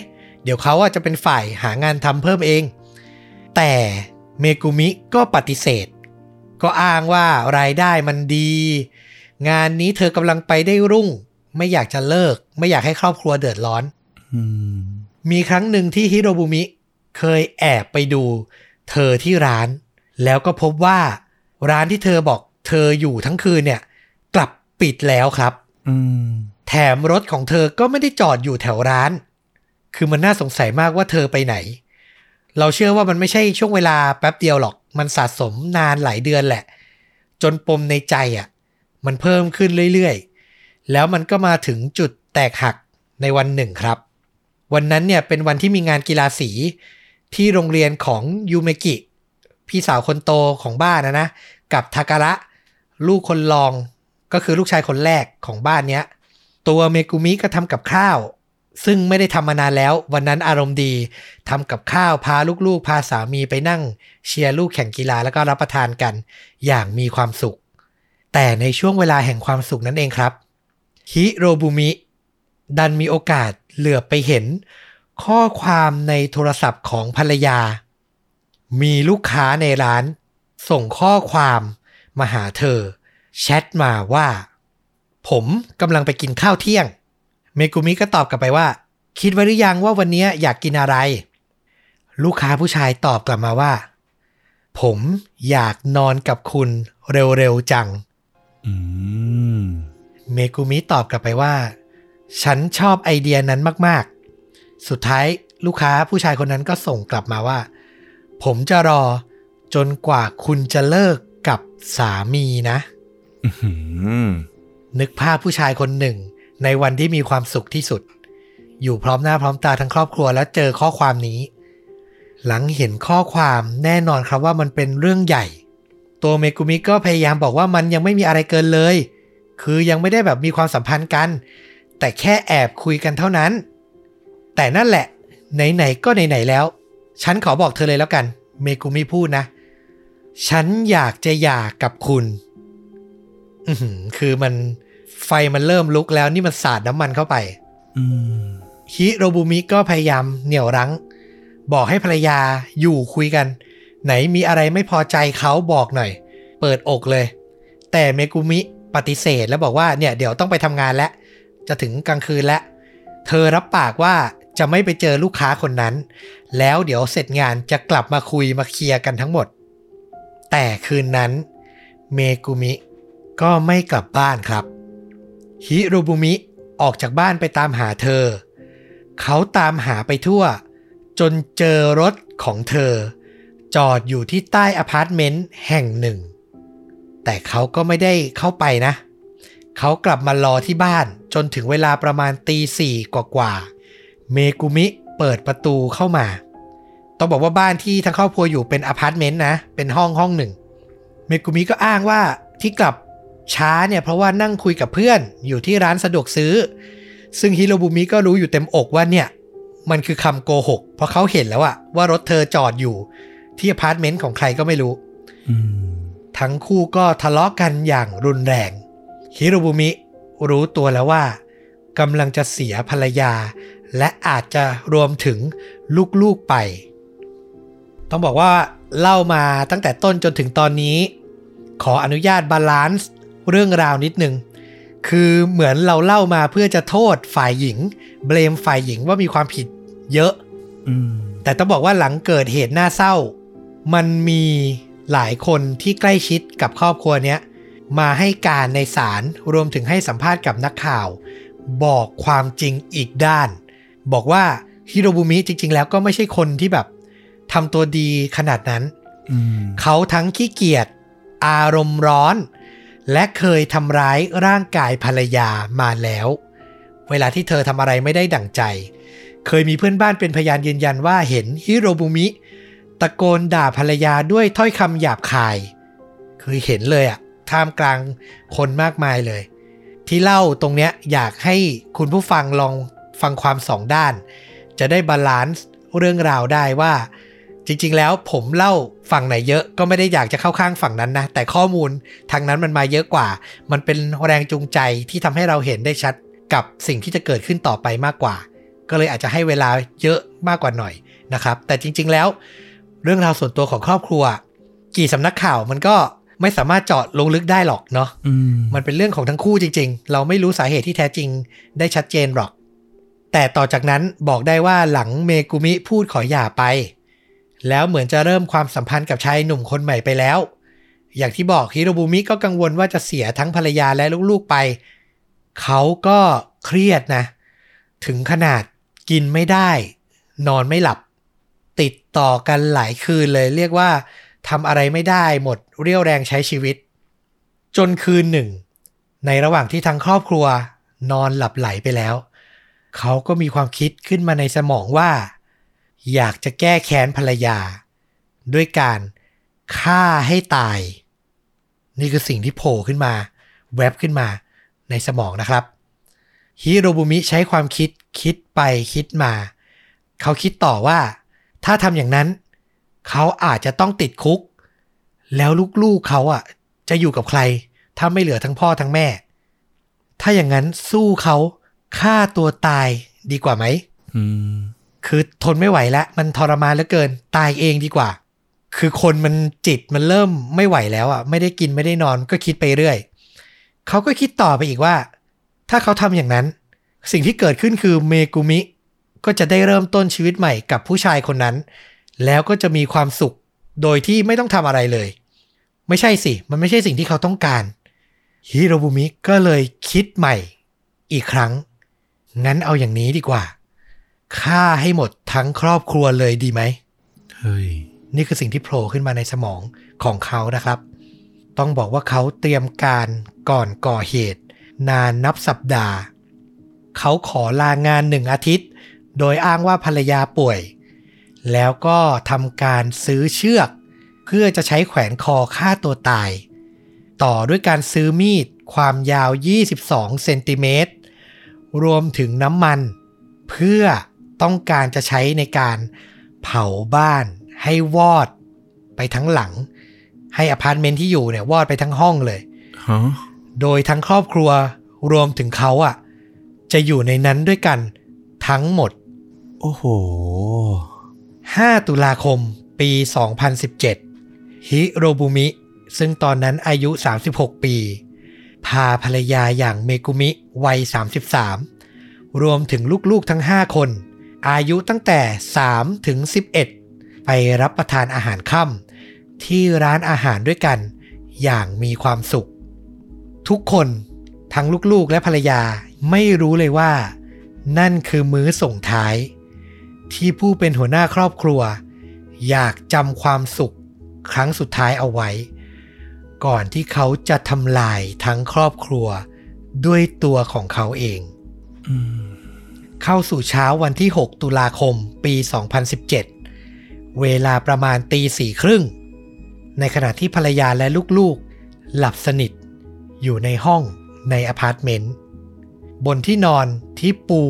เดี๋ยวเขาอะจะเป็นฝ่ายหางานทำเพิ่มเอง แต่เมกุมิก็ปฏิเสธ ก็อ้างว่ารายได้มันดี งานนี้เธอกำลังไปได้รุ่ง ไม่อยากจะเลิก ไม่อยากให้ครอบครัวเดือดร้อนอืมมีครั้งหนึ่งที่ฮิโรบุมิเคยแอบไปดู เธอที่ร้าน แล้วก็พบว่าร้านที่เธอบอกเธออยู่ทั้งคืนเนี่ย กลับปิดแล้วครับอืมแถมรถของเธอก็ไม่ได้จอดอยู่แถวร้าน คือมันน่าสงสัยมากว่าเธอไปไหน เราเชื่อว่ามันไม่ใช่ช่วงเวลาแป๊บเดียวหรอก มันสะสมนานหลายเดือนแหละ จนปมในใจอะ มันเพิ่มขึ้นเรื่อยๆ แล้วมันก็มาถึงจุดแตกหักในวันหนึ่งครับ วันนั้นเนี่ยเป็นวันที่มีงานกีฬาสี ที่โรงเรียนของยูเมกิ พี่สาวคนโตของบ้านนะนะ กับทาการะ ลูกคนรองก็คือลูกชายคนแรกของบ้านเนี้ย ตัวเมกุมิก็ทำกับข้าว ซึ่งไม่ได้ทำมานานแล้ว วันนั้นอารมณ์ดีทำกับข้าวพาลูกๆ พาสามีไปนั่ง เชียร์ลูกแข่งกีฬาแล้วก็รับประทานกัน อย่างมีความสุข แต่ในช่วงเวลาแห่งความสุขนั่นเองครับฮิโรบุมิดันมีโอกาสเหลือไปเห็น ข้อความในโทรศัพท์ของภรรยา มีลูกค้าในร้าน ส่งข้อความมาหาเธอ แชทมาว่า ผมกำลังไปกินข้าวเที่ยง เมกุมิก็ตอบกลับไปว่า คิดไว้หรือยังว่าวันนี้อยากกินอะไร ลูกค้าผู้ชายตอบกลับมาว่า ผมอยากนอนกับคุณเร็วๆจังอืมเมกุมิตอบกลับไปว่า ฉันชอบไอเดียนั้นมากๆ สุดท้ายลูกค้าผู้ชายคนนั้นก็ส่งกลับมาว่า ผมจะรอจนกว่าคุณจะเลิกกับสามีนะอื้อหือนึกภาพผู้ชายคนหนึ่ง ในวันที่มีความสุขที่สุด อยู่พร้อมหน้าพร้อมตาทั้งครอบครัวแล้วเจอข้อความนี้ หลังเห็นข้อความแน่นอนครับว่ามันเป็นเรื่องใหญ่ ตัวเมกุมิก็พยายามบอกว่ามันยังไม่มีอะไรเกินเลย คือยังไม่ได้แบบมีความสัมพันธ์กัน แต่แค่แอบคุยกันเท่านั้น แต่นั่นแหละ ไหนๆก็ไหนๆแล้ว ฉันขอบอกเธอเลยแล้วกัน เมกุมิพูดนะ ฉันอยากจะหย่ากับคุณอือหือคือมันไฟมันเริ่มลุกแล้วนี่มันสาดน้ำมันเข้าไปอืมฮิโรบุมิก็พยายามเหนี่ยวรั้ง บอกให้ภรรยาอยู่คุยกัน ไหนมีอะไรไม่พอใจเขาบอกหน่อย เปิดอกเลย แต่เมกุมิปฏิเสธแล้วบอกว่าเนี่ยเดี๋ยวต้องไปทำงานแล้ว จะถึงกลางคืนแล้ว เธอรับปากว่า จะไม่ไปเจอลูกค้าคนนั้น แล้วเดี๋ยวเสร็จงานจะกลับมาคุยมาเคลียร์กันทั้งหมด แต่คืนนั้น เมกุมิก็ไม่กลับบ้านครับ ฮิโรบุมิออกจากบ้านไปตามหาเธอ เขาตามหาไปทั่ว จนเจอรถของเธอ จอดอยู่ที่ใต้อพาร์ตเมนต์แห่งหนึ่ง แต่เขาก็ไม่ได้เข้าไปนะ เขากลับมารอที่บ้านจนถึงเวลาประมาณตีสี่กว่าๆ เมกุมิเปิดประตูเข้ามา ต้องบอกว่าบ้านที่ทั้งครอบครัวอยู่เป็นอพาร์ตเมนต์นะ เป็นห้องห้องหนึ่ง เมกุมิก็อ้างว่าที่กลับช้าเนี่ยเพราะว่านั่งคุยกับเพื่อนอยู่ที่ร้านสะดวกซื้อ ซึ่งฮิโรบุมิก็รู้อยู่เต็มอกว่าเนี่ย มันคือคำโกหก เพราะเขาเห็นแล้วอะว่ารถเธอจอดอยู่ ที่อพาร์ตเมนต์ของใครก็ไม่รู้อืมทั้งคู่ก็ทะเลาะกันอย่างรุนแรงฮิโรบุมิรู้ตัวแล้วว่ากำลังจะเสียภรรยา และอาจจะรวมถึงลูกๆไป ต้องบอกว่าเล่ามาตั้งแต่ต้นจนถึงตอนนี้ ขออนุญาต balance เรื่องราวนิดนึง คือเหมือนเราเล่ามาเพื่อจะโทษฝ่ายหญิง blame ฝ่ายหญิงว่ามีความผิดเยอะอืมแต่ต้องบอกว่าหลังเกิดเหตุน่าเศร้า มันมีหลายคนที่ใกล้ชิดกับครอบครัวเนี้ยมาให้การในศาลรวมถึงให้สัมภาษณ์กับนักข่าว บอกความจริงอีกด้าน บอกว่าฮิโรบุมิจริง ๆ แล้วก็ไม่ใช่คนที่แบบทำตัวดีขนาดนั้นอืมเขาทั้งขี้เกียจอารมณ์ร้อน และเคยทำร้ายร่างกายภรรยามาแล้ว เวลาที่เธอทำอะไรไม่ได้ดั่งใจ เคยมีเพื่อนบ้านเป็นพยานยืนยันว่าเห็นฮิโรบุมิตะโกนด่าภรรยาด้วยถ้อยคำหยาบคาย คือเห็นเลยอะท่ามกลางคนมากมายเลย ที่เล่าตรงเนี้ยอยากให้คุณผู้ฟังลอง ฟังความสองด้าน จะได้บาลานซ์เรื่องราวได้ว่า จริง ๆ แล้วผมเล่าฝั่งไหนเยอะก็ไม่ได้อยากจะเข้าข้างฝั่งนั้นนะ แต่ข้อมูลทางนั้นมันมาเยอะกว่า มันเป็นแรงจูงใจที่ทำให้เราเห็นได้ชัดกับสิ่งที่จะเกิดขึ้นต่อไปมากกว่า ก็เลยอาจจะให้เวลาเยอะมากกว่าหน่อยนะครับ แต่จริง ๆ แล้ว เรื่องราวส่วนตัวของครอบครัว กี่สำนักข่าวมันก็ไม่สามารถเจาะลงลึกได้หรอกเนาะอืมมันเป็นเรื่องของทั้งคู่จริง ๆ เราไม่รู้สาเหตุที่แท้จริงได้ชัดเจนหรอก แต่ต่อจากนั้นบอกได้ว่าหลังเมกุมิพูดขอหย่าไป แล้วเหมือนจะเริ่มความสัมพันธ์กับชายหนุ่มคนใหม่ไปแล้ว อย่างที่บอกฮิโรบุมิก็กังวลว่าจะเสียทั้งภรรยาและลูกๆไป เขาก็เครียดนะ ถึงขนาดกินไม่ได้ นอนไม่หลับ ติดต่อกันหลายคืนเลยเรียกว่าทำอะไรไม่ได้หมดเรี่ยวแรงใช้ชีวิต จนคืนหนึ่ง ในระหว่างที่ทั้งครอบครัว นอนหลับไหลไปแล้ว เขาก็มีความคิดขึ้นมาในสมองว่า อยากจะแก้แค้นภรรยา ด้วยการฆ่าให้ตาย นี่คือสิ่งที่โผล่ขึ้นมา แวบขึ้นมาในสมองนะครับฮิโรบุมิใช้ความคิดคิดไปคิดมา เขาคิดต่อว่า ถ้าทำอย่างนั้น เขาอาจจะต้องติดคุก แล้วลูกๆเขาอะจะอยู่กับใคร ถ้าไม่เหลือทั้งพ่อทั้งแม่ ถ้าอย่างนั้นสู้เขา ฆ่าตัวตายดีกว่าไหมอืมคือทนไม่ไหวแล้ว มันทรมานเหลือเกิน ตายเองดีกว่า คือคนมันจิตมันเริ่มไม่ไหวแล้วอะ ไม่ได้กินไม่ได้นอนก็คิดไปเรื่อย เขาก็คิดต่อไปอีกว่า ถ้าเขาทำอย่างนั้น สิ่งที่เกิดขึ้นคือเมกุมิ ก็จะได้เริ่มต้นชีวิตใหม่กับผู้ชายคนนั้น แล้วก็จะมีความสุขโดยที่ไม่ต้องทำอะไรเลย ไม่ใช่สิ มันไม่ใช่สิ่งที่เขาต้องการฮิโรบุมิก็เลยคิดใหม่อีกครั้ง งั้นเอาอย่างนี้ดีกว่าฆ่าให้หมดทั้งครอบครัวเลยดีไหมเฮ้ย นี่คือสิ่งที่โผล่ขึ้นมาในสมองของเขานะครับ ต้องบอกว่าเขาเตรียมการก่อนก่อเหตุ นานนับสัปดาห์ เขาขอลางานหนึ่งอาทิตย์ โดยอ้างว่าภรรยาป่วย แล้วก็ทำการซื้อเชือก เพื่อจะใช้แขวนคอฆ่าตัวตาย ต่อด้วยการซื้อมีดความยาว 22 เซนติเมตร รวมถึงน้ำมัน เพื่อต้องการจะใช้ในการเผาบ้านให้วอดไปทั้งหลัง ให้อพาร์ตเมนต์ที่อยู่เนี่ยวอดไปทั้งห้องเลยฮะโดยทั้งครอบครัวรวมถึงเขาอะ จะอยู่ในนั้นด้วยกันทั้งหมด โอ้โห 5 ตุลาคมปี 2017 ฮิโรบุมิ ซึ่งตอนนั้นอายุ 36 ปี พาภรรยาอย่างเมกุมิวัย 33 รวมถึงลูกๆทั้ง 5 คน อายุตั้งแต่ 3 ถึง 11 ไปรับประทานอาหารค่ำที่ร้านอาหารด้วยกันอย่างมีความสุข ทุกคนทั้งลูกๆและภรรยาไม่รู้เลยว่า นั่นคือมื้อส่งท้าย ที่ผู้เป็นหัวหน้าครอบครัว อยากจำความสุขครั้งสุดท้ายเอาไว้ ก่อนที่เขาจะทำลายทั้งครอบครัวด้วยตัวของเขาเองอืมเข้าสู่เช้าวันที่ 6 ตุลาคมปี 2017 เวลาประมาณตีสี่ครึ่ง ในขณะที่ภรรยาและลูกๆ หลับสนิท อยู่ในห้องในอพาร์ตเมนต์ บนที่นอนที่ปู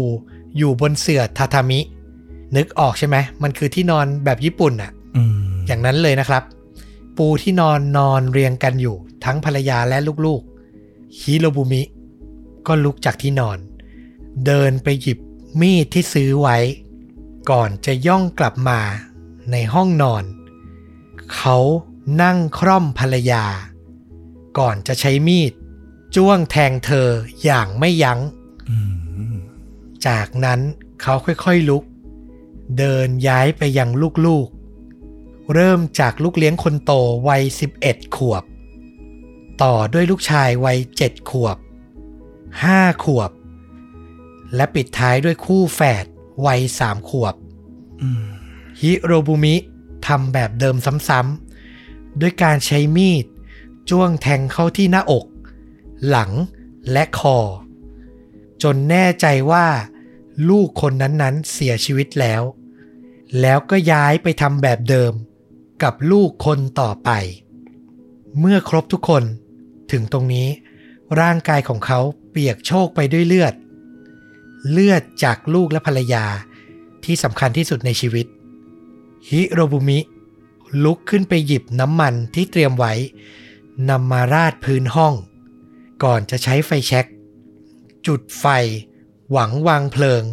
อยู่บนเสื่อทาทามิ นึกออกใช่ไหม มันคือที่นอนแบบญี่ปุ่นอะอืมอย่างนั้นเลยนะครับ ปูที่นอนนอนเรียงกันอยู่ ทั้งภรรยาและลูกๆ ฮิโรบุมิ ก็ลุกจากที่นอน เดินไปหยิบมีดที่ซื้อไว้ ก่อนจะย่องกลับมาในห้องนอน เขานั่งคร่อมภรรยา ก่อนจะใช้มีด จ้วงแทงเธออย่างไม่ยัง้งอืมจากนั้นเขาค่อยๆลุก เดินย้ายไปยังลูกๆ เริ่มจากลูกเลี้ยงคนโตวัย 11 ขวบ ต่อด้วยลูกชายวัย 7 ขวบ 5 ขวบ และปิดท้ายด้วยคู่แฝดวัย 3 ขวบฮิโรบุมิทำแบบเดิมซ้ำๆด้วยการใช้มีด จ้วงแทงเข้าที่หน้าอก หลังและคอ จนแน่ใจว่า ลูกคนนั้นๆเสียชีวิตแล้ว แล้วก็ย้ายไปทำแบบเดิม กับลูกคนต่อไป เมื่อครบทุกคนถึงตรงนี้ ร่างกายของเขาเปียกโชกไปด้วยเลือด เลือดจากลูกและภรรยาที่สำคัญที่สุดในชีวิต ฮิโรบุมิ ลุกขึ้นไปหยิบน้ำมันที่เตรียมไว้นำมาราดพื้นห้อง ก่อนจะใช้ไฟแช็กจุดไฟ หวังวางเพลิง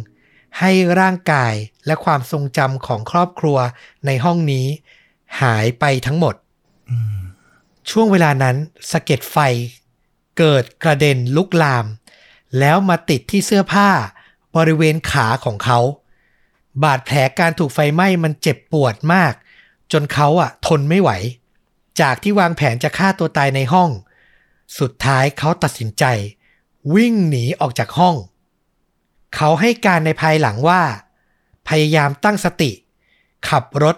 ให้ร่างกายและความทรงจำของครอบครัวในห้องนี้ หายไปทั้งหมดอืมช่วงเวลานั้นสะเก็ดไฟ เกิดกระเด็นลุกลาม แล้วมาติดที่เสื้อผ้าบริเวณขาของเขา บาดแผลการถูกไฟไหม้มันเจ็บปวดมาก จนเขาอะทนไม่ไหว จากที่วางแผนจะฆ่าตัวตายในห้อง สุดท้ายเขาตัดสินใจ วิ่งหนีออกจากห้อง เขาให้การในภายหลังว่า พยายามตั้งสติ ขับรถ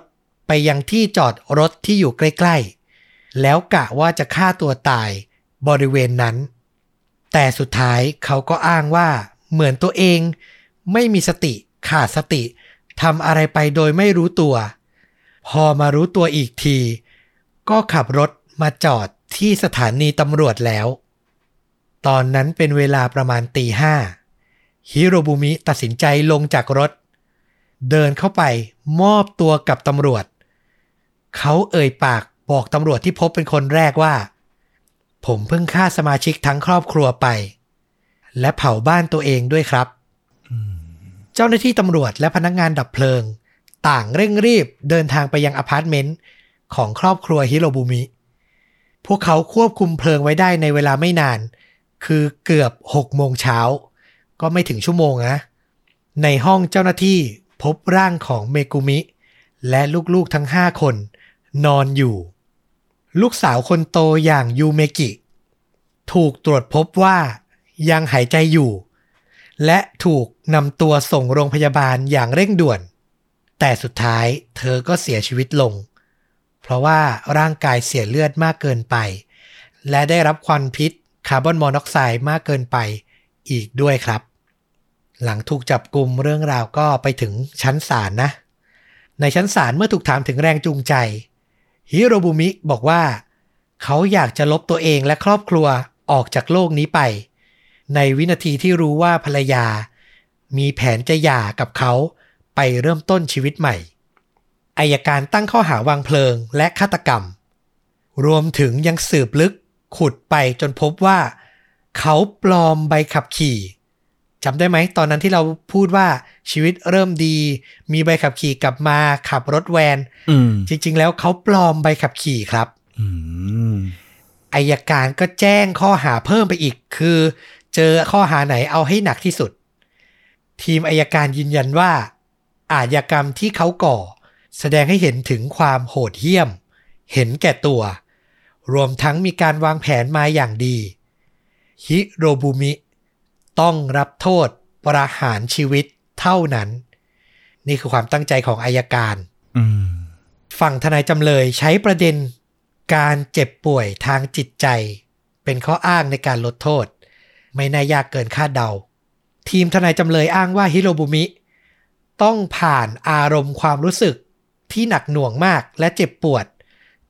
ไปยังที่จอดรถที่อยู่ใกล้ ๆ แล้วกะว่าจะฆ่าตัวตายบริเวณนั้น แต่สุดท้ายเขาก็อ้างว่าเหมือนตัวเองไม่มีสติขาดสติทำอะไรไปโดยไม่รู้ตัว พอมารู้ตัวอีกที ก็ขับรถมาจอดที่สถานีตำรวจแล้ว ตอนนั้นเป็นเวลาประมาณตีห้าฮิโรบุมิตัดสินใจลงจากรถ เดินเข้าไปมอบตัวกับตำรวจ เขาเอ่ยปากบอกตำรวจที่พบเป็นคนแรกว่า ผมเพิ่งฆ่าสมาชิกทั้งครอบครัวไป และเผาบ้านตัวเองด้วยครับ เจ้าหน้าที่ตำรวจและพนักงงานดับเพลิง ต่างเร่งรีบเดินทางไปยังอพาร์ตเมนต์ของครอบครัวฮิโรบุมิ พวกเขาควบคุมเพลิงไว้ได้ในเวลาไม่นาน คือเกือบ6โมงเช้า ก็ไม่ถึงชั่วโมงนะ ในห้องเจ้าหน้าที่พบร่างของเมกุมิ และลูกๆทั้งห้าคน นอนอยู่ ลูกสาวคนโตอย่างยูเมกิ ถูกตรวจพบว่ายังหายใจอยู่ และถูกนำตัวส่งโรงพยาบาลอย่างเร่งด่วน แต่สุดท้ายเธอก็เสียชีวิตลง เพราะว่าร่างกายเสียเลือดมากเกินไป และได้รับควันพิษคาร์บอนมอนอกไซด์มากเกินไปอีกด้วยครับ หลังถูกจับกลุ่มเรื่องราวก็ไปถึงชั้นศาลนะ ในชั้นศาลเมื่อถูกถามถึงแรงจูงใจ ฮิโรบุมิบอกว่า เขาอยากจะลบตัวเองและครอบครัวออกจากโลกนี้ไป ในวินาทีที่รู้ว่าภรรยา มีแผนจะหย่ากับเขาไปเริ่มต้นชีวิตใหม่อายการตั้งข้อหาวางเพลิงและฆาตกรรม รวมถึงยังสืบลึกขุดไปจนพบว่า เขาปลอมใบขับขี่ จำได้ไหมตอนนั้นที่เราพูดว่าชีวิตเริ่มดี มีใบขับขี่กลับมาขับรถแวนอืมจริง ๆ แล้วเขาปลอมใบขับขี่ครับอืมอายการก็แจ้งข้อหาเพิ่มไปอีก คือ เจอข้อหาไหนเอาให้หนักที่สุด ทีมอายการยืนยันว่า อาชญากรรมที่เขาก่อ แสดงให้เห็นถึงความโหดเหี้ยม เห็นแก่ตัว รวมทั้งมีการวางแผนมาอย่างดีฮิโรบุมิ ต้องรับโทษประหารชีวิตเท่านั้น นี่คือความตั้งใจของอายการอืมฝั่งทนายจำเลยใช้ประเด็นการเจ็บป่วยทางจิตใจ เป็นข้ออ้างในการลดโทษ ไม่น่ายากเกินคาดเดา ทีมทนายจำเลยอ้างว่าฮิโรบุมิ ต้องผ่านอารมณ์ความรู้สึกที่หนักหน่วงมากและเจ็บปวด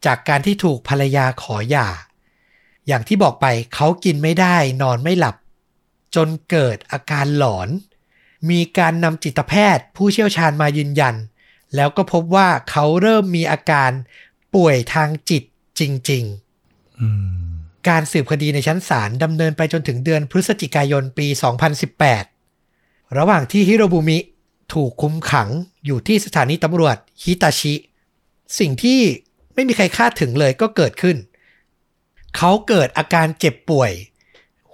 จากการที่ถูกภรรยาขอหย่า อย่างที่บอกไปเขากินไม่ได้นอนไม่หลับ จนเกิดอาการหลอน มีการนำจิตแพทย์ ผู้เชี่ยวชาญมายืนยัน แล้วก็พบว่าเขาเริ่มมีอาการป่วยทางจิตจริงอืมๆการสืบคดีในชั้นศาลดำเนินไปจนถึงเดือนพฤศจิกายนปี 2018 ระหว่างที่ฮิโรบุมิถูกคุมขังอยู่ที่สถานีตำรวจฮิตาชิ สิ่งที่ไม่มีใครคาดถึงเลยก็เกิดขึ้น เขาเกิดอาการเจ็บป่วย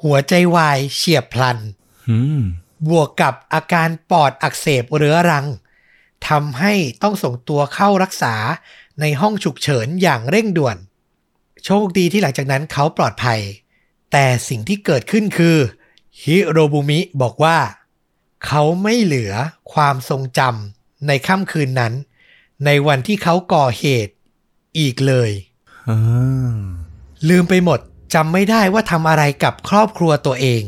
หัวใจวายเฉียบพลันอืมบวกกับอาการปอดอักเสบเรื้อรังทำให้ต้องส่งตัวเข้ารักษาในห้องฉุกเฉินอย่างเร่งด่วน โชคดีที่หลังจากนั้นเขาปลอดภัย แต่สิ่งที่เกิดขึ้นคือ ฮิโรบุมิบอกว่า เขาไม่เหลือความทรงจำในค่ำคืนนั้น ในวันที่เขาก่อเหตุอีกเลยอ่าลืมไปหมด จำไม่ได้ว่าทำอะไรกับครอบครัวตัวเอง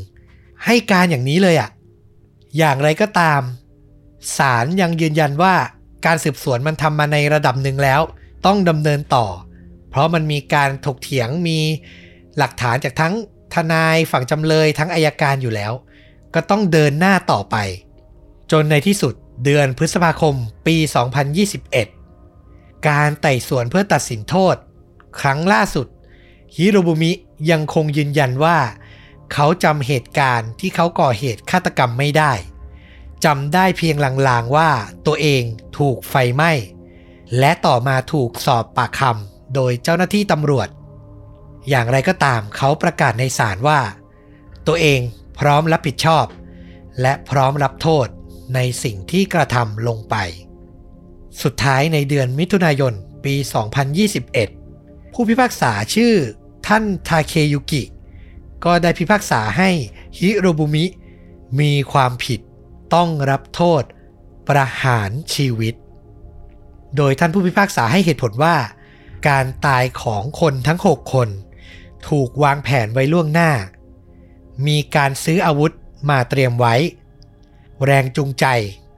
ให้การอย่างนี้เลยอะ่ะอย่างไรก็ตามศาลยังยืนยันว่าการสืบสวนมันทำมาในระดับหนึ่งแล้ว ต้องดำเนินต่อ เพราะมันมีการถกเถียงมีหลักฐานจากทั้งทนายฝั่งจำเลยทั้งอายการอยู่แล้ว ก็ต้องเดินหน้าต่อไป จนในที่สุดเดือนพฤษภาคมปี 2021 การไต่สวนเพื่อตัดสินโทษ ครั้งล่าสุดฮิโรบุมิ ยังคงยืนยันว่า เขาจำเหตุการณ์ที่เขาก่อเหตุฆาตกรรมไม่ได้จำได้เพียงลางๆว่าตัวเองถูกไฟไหม้ และต่อมาถูกสอบปากคำโดยเจ้าหน้าที่ตำรวจ อย่างไรก็ตามเขาประกาศในศาลว่า ตัวเองพร้อมรับผิดชอบ และพร้อมรับโทษในสิ่งที่กระทำลงไป สุดท้ายในเดือนมิถุนายนปี 2021 ผู้พิพากษาชื่อ ท่านทาเคยุกิ ก็ได้พิพากษาให้ฮิโรบุมิ มีความผิดต้องรับโทษประหารชีวิต โดยท่านผู้พิพากษาให้เหตุผลว่า การตายของคนทั้ง 6 คน ถูกวางแผนไว้ล่วงหน้า มีการซื้ออาวุธมาเตรียมไว้ แรงจูงใจ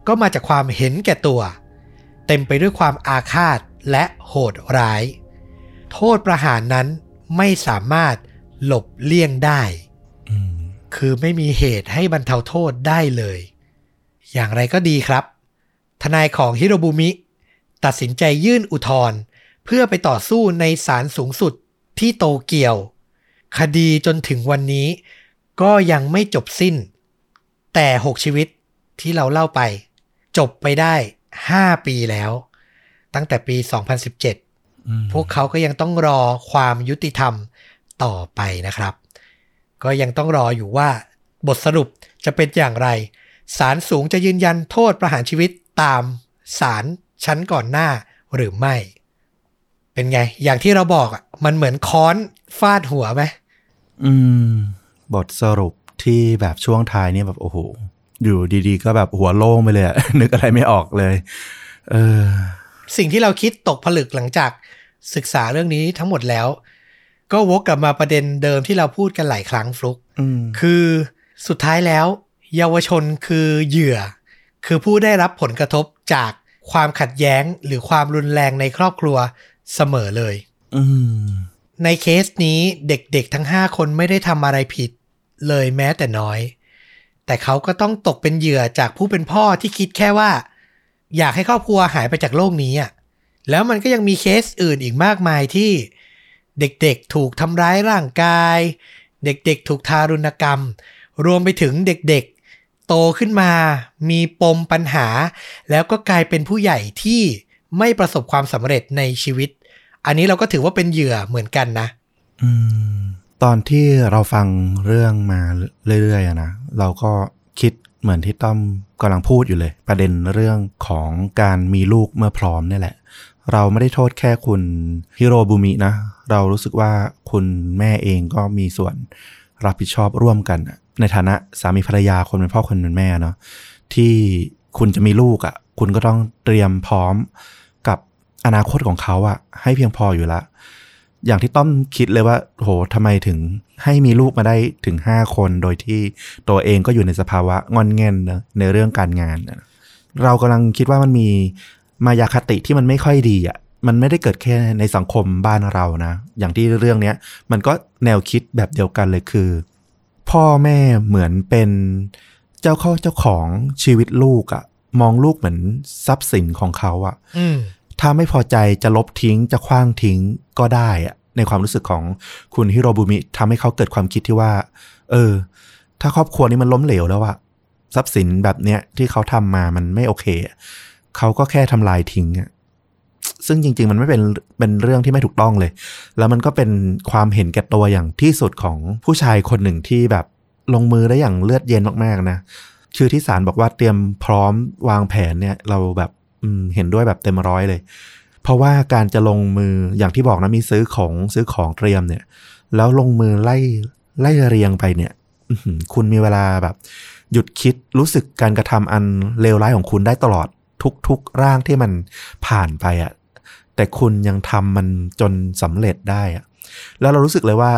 ก็มาจากความเห็นแก่ตัว เต็มไปด้วยความอาฆาตและโหดร้าย โทษประหารนั้น ไม่สามารถหลบเลี่ยงได้อืมคือไม่มีเหตุให้บรรเทาโทษได้เลย อย่างไรก็ดีครับ ทนายของฮิโรบุมิ ตัดสินใจยื่นอุทธรณ์เพื่อไปต่อสู้ในศาลสูงสุดที่โตเกียว คดีจนถึงวันนี้ ก็ยังไม่จบสิ้น แต่ 6 ชีวิตที่เราเล่าไป จบไปได้ 5 ปีแล้ว ตั้งแต่ปี 2017อืม พวกเขาก็ยังต้องรอความยุติธรรมต่อไปนะครับ ก็ยังต้องรออยู่ว่าบทสรุปจะเป็นอย่างไรศาลสูงจะยืนยันโทษประหารชีวิตตามศาลชั้นก่อนหน้าหรือไม่ เป็นไง อย่างที่เราบอกอะมันเหมือนค้อนฟาดหัวไหมอืม บทสรุปที่แบบช่วงท้ายเนี่ยแบบโอ้โหอยู่ดีๆ ก็แบบหัวโล่งไปเลยอะนึกอะไรไม่ออกเลย เออ สิ่งที่เราคิดตกผลึกหลังจากศึกษาเรื่องนี้ทั้งหมดแล้ว ก็วกกลับมาประเด็นเดิมที่เราพูดกันหลายครั้งฟลุกอืมคือสุดท้ายแล้ว เยาวชนคือเหยื่อ คือผู้ได้รับผลกระทบจากความขัดแย้งหรือความรุนแรงในครอบครัวเสมอเลยอืมในเคสนี้เด็กๆทั้ง5คนไม่ได้ทำอะไรผิดเลยแม้แต่น้อย แต่เขาก็ต้องตกเป็นเหยื่อจากผู้เป็นพ่อที่คิดแค่ว่า อยากให้ครอบครัวหายไปจากโลกนี้อะแล้วมันก็ยังมีเคสอื่นอีกมากมายที่เด็กๆถูกทำร้ายร่างกาย เด็กๆถูกทารุณกรรม รวมไปถึงเด็กๆ โตขึ้นมา มีปมปัญหา แล้วก็กลายเป็นผู้ใหญ่ที่ไม่ประสบความสำเร็จในชีวิต อันนี้เราก็ถือว่าเป็นเหยื่อเหมือนกันนะอืมตอนที่เราฟังเรื่องมาเรื่อยๆนะ เราก็คิดเหมือนที่ต้อม กำลังพูดอยู่เลย ประเด็นเรื่องของการมีลูกเมื่อพร้อมนี่แหละ เราไม่ได้โทษแค่คุณฮิโรบุมินะ เรารู้สึกว่าคุณแม่เองก็มีส่วนรับผิดชอบร่วมกัน ในฐานะสามีภรรยาคนเป็นพ่อคนเป็นแม่เนาะที่คุณจะมีลูกอะ่ะ คุณก็ต้องเตรียมพร้อมกับอนาคตของเขาอะ่ะ ให้เพียงพออยู่ละ อย่างที่ต้อมคิดเลยว่าโหทำไมถึงให้มีลูกมาได้ถึงห้าคนโดยที่ตัวเองก็อยู่ในสภาวะงอนแงนนะในเรื่องการงานนะเรากำลังคิดว่ามันมีมายาคติที่มันไม่ค่อยดีอะ่ะมันไม่ได้เกิดแค่ในสังคมบ้านเรานะ อย่างที่เรื่องเนี้ยมันก็แนวคิดแบบเดียวกันเลยคือ พ่อแม่เหมือนเป็นเจ้าเข้าเจ้าของชีวิตลูกอะมองลูกเหมือนทรัพย์สินของเขาอะอื ถ้าไม่พอใจจะลบทิ้งจะคว้างทิ้งก็ได้อะในความรู้สึกของคุณฮิโรบุมิทำให้เขาเกิดความคิดที่ว่า เออ ถ้าครอบครัวนี้มันล้มเหลวแล้วอะทรัพย์สินแบบเนี้ยที่เขาทำมามันไม่โอเค เขาก็แค่ทำลายทิ้งอะซึ่งจริง ๆ มันไม่เป็นเป็นเรื่องที่ไม่ถูกต้องเลย แล้วมันก็เป็นความเห็นแก่ตัวอย่างที่สุดของผู้ชายคนหนึ่งที่แบบลงมือได้อย่างเลือดเย็นมากๆนะชื่อที่ศาลบอกว่าเตรียมพร้อมวางแผนเนี่ย เราแบบ อืมเห็นด้วยแบบเต็มร้อยเลย เพราะว่าการจะลงมืออย่างที่บอกนะมีซื้อของซื้อของเตรียมเนี่ย แล้วลงมือไล่ไล่เรียงไปเนี่ยคุณมีเวลาแบบ หยุดคิดรู้สึกการกระทำอันเลวร้ายของคุณได้ตลอดทุกๆร่างที่มันผ่านไปอะ่ะแต่คุณยังทำมันจนสำเร็จได้อะแล้วเรารู้สึกเลยว่า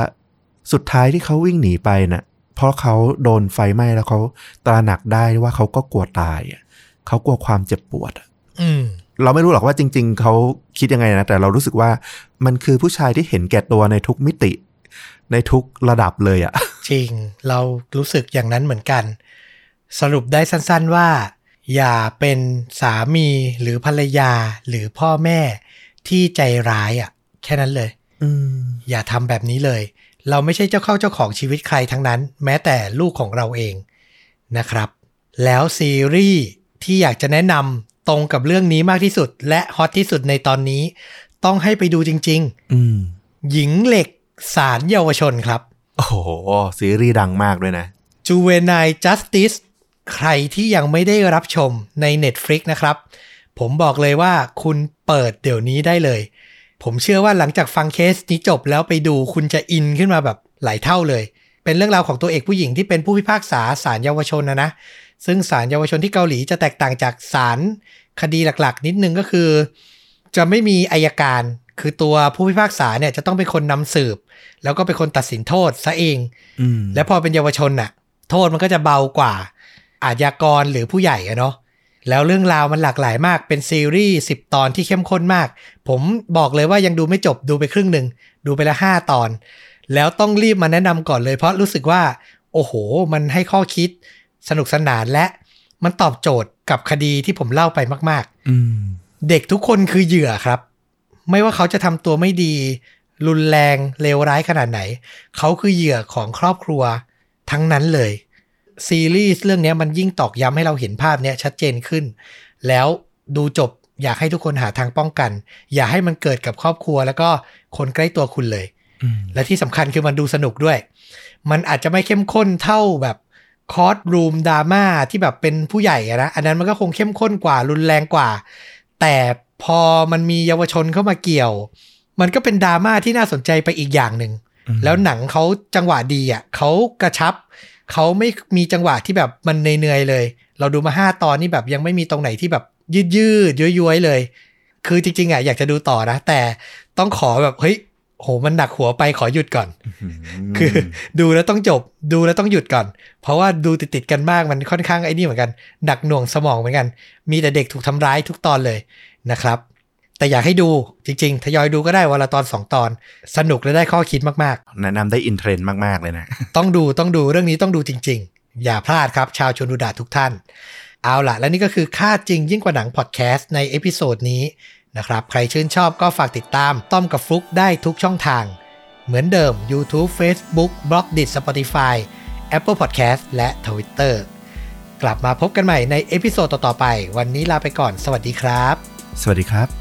สุดท้ายที่เขาวิ่งหนีไปน่ะเพราะเขาโดนไฟไหม้แล้วเขาตระหนักได้ว่าเขาก็กลัวตายเขากลัวความเจ็บปวดอะ เราไม่รู้หรอกว่าจริง ๆเขาคิดยังไงนะ แต่เรารู้สึกว่ามันคือผู้ชายที่เห็นแก่ตัวในทุกมิติ ในทุกระดับเลยอะจริงเรารู้สึกอย่างนั้นเหมือนกัน สรุปได้สั้น ๆว่า อย่าเป็นสามีหรือภรรยาหรือพ่อแม่ที่ใจร้ายอะ แค่นั้นเลยอืมอย่าทำแบบนี้เลย เราไม่ใช่เจ้าเข้าเจ้าของชีวิตใครทั้งนั้น แม้แต่ลูกของเราเองนะครับ แล้วซีรีส์ที่อยากจะแนะนำ ตรงกับเรื่องนี้มากที่สุด และฮอตที่สุดในตอนนี้ ต้องให้ไปดูจริงอืมๆหญิงเหล็กสารเยาวชนครับ โอ้โห ซีรีส์ดังมากด้วยนะ Juvenile Justice ใครที่ยังไม่ได้รับชมใน Netflix นะครับ ผมบอกเลยว่าคุณเปิดเดี๋ยวนี้ได้เลย ผมเชื่อว่าหลังจากฟังเคสนี้จบแล้วไปดูคุณจะอินขึ้นมาแบบหลายเท่าเลย เป็นเรื่องราวของตัวเอกผู้หญิงที่เป็นผู้พิพากษาศาลเยาวชนนะนะ ซึ่งศาลเยาวชนที่เกาหลีจะแตกต่างจากศาลคดีหลักๆ นิดนึงก็คือ จะไม่มีอายการ คือตัวผู้พิพากษาเนี่ยจะต้องเป็นคนนำสืบ แล้วก็เป็นคนตัดสินโทษซะเองอืมแล้วพอเป็นเยาวชนน่ะ โทษมันก็จะเบากว่าอาชญากรหรือผู้ใหญ่อะเนาะแล้วเรื่องราวมันหลากหลายมากเป็นซีรีส์สิบตอนที่เข้มข้นมาก ผมบอกเลยว่ายังดูไม่จบดูไปครึ่งหนึ่งดูไปละห้าตอน แล้วต้องรีบมาแนะนำก่อนเลยเพราะรู้สึกว่า โอ้โห มันให้ข้อคิด สนุกสนานและมันตอบโจทย์กับคดีที่ผมเล่าไปมากๆอืมเด็กทุกคนคือเหยื่อครับ ไม่ว่าเขาจะทำตัวไม่ดี รุนแรงเลวร้ายขนาดไหน เขาคือเหยื่อของครอบครัวทั้งนั้นเลย ซีรีส์เรื่องนี้มันยิ่งตอกย้ำให้เราเห็นภาพเนี้ยชัดเจนขึ้น แล้วดูจบอยากให้ทุกคนหาทางป้องกัน อย่าให้มันเกิดกับครอบครัว แล้วก็คนใกล้ตัวคุณเลยอืมและที่สำคัญคือมันดูสนุกด้วย มันอาจจะไม่เข้มข้นเท่าแบบ คอร์สรูมดราม่าที่แบบเป็นผู้ใหญ่อะนะอันนั้นมันก็คงเข้มข้นกว่ารุนแรงกว่า แต่พอมันมีเยาวชนเข้ามาเกี่ยว มันก็เป็นดราม่าที่น่าสนใจไปอีกอย่างหนึ่งอืมแล้วหนังเขาจังหวะดีอะเขากระชับเขาไม่มีจังหวะที่แบบมันเหนื่อยๆเลย เราดูมาห้าตอนนี่แบบยังไม่มีตรงไหนที่แบบยืดยืดๆย้วยๆเลย คือจริงๆอะอยากจะดูต่อนะ แต่ต้องขอแบบเฮ้ย โหมันหนักหัวไปขอหยุดก่อน คือดูแล้วต้องจบดูแล้วต้องหยุดก่อน เพราะว่าดูติดๆกันมากมันค่อนข้างไอ้นี่เหมือนกันหนักหน่วงสมองเหมือนกัน มีแต่เด็กถูกทำร้ายทุกตอนเลยนะครับ แต่อยากให้ดูจริง ๆ ทยอยดูก็ได้วันละตอนสองตอน สนุกและได้ข้อคิดมากแนะนำได้ in trend มากๆเลยนะๆต้องดูต้องดูเรื่องนี้ต้องดูจริง ๆ อย่าพลาดครับ ชาวชนดูดาทุกท่าน เอาล่ะ และนี่ก็คือฆาตจริงยิ่งกว่าหนังพอดแคสต์ใน episode นี้ นะครับ ใครชื่นชอบก็ฝากติดตามต้อมกับฟลุกได้ทุกช่องทาง เหมือนเดิม YouTube Facebook b l o g d i t Spotify Apple Podcast และ Twitter กลับมาพบกันใหม่ใน episode ต่อๆไป วันนี้ลาไปก่อน สวัสดีครับ สวัสดีครับ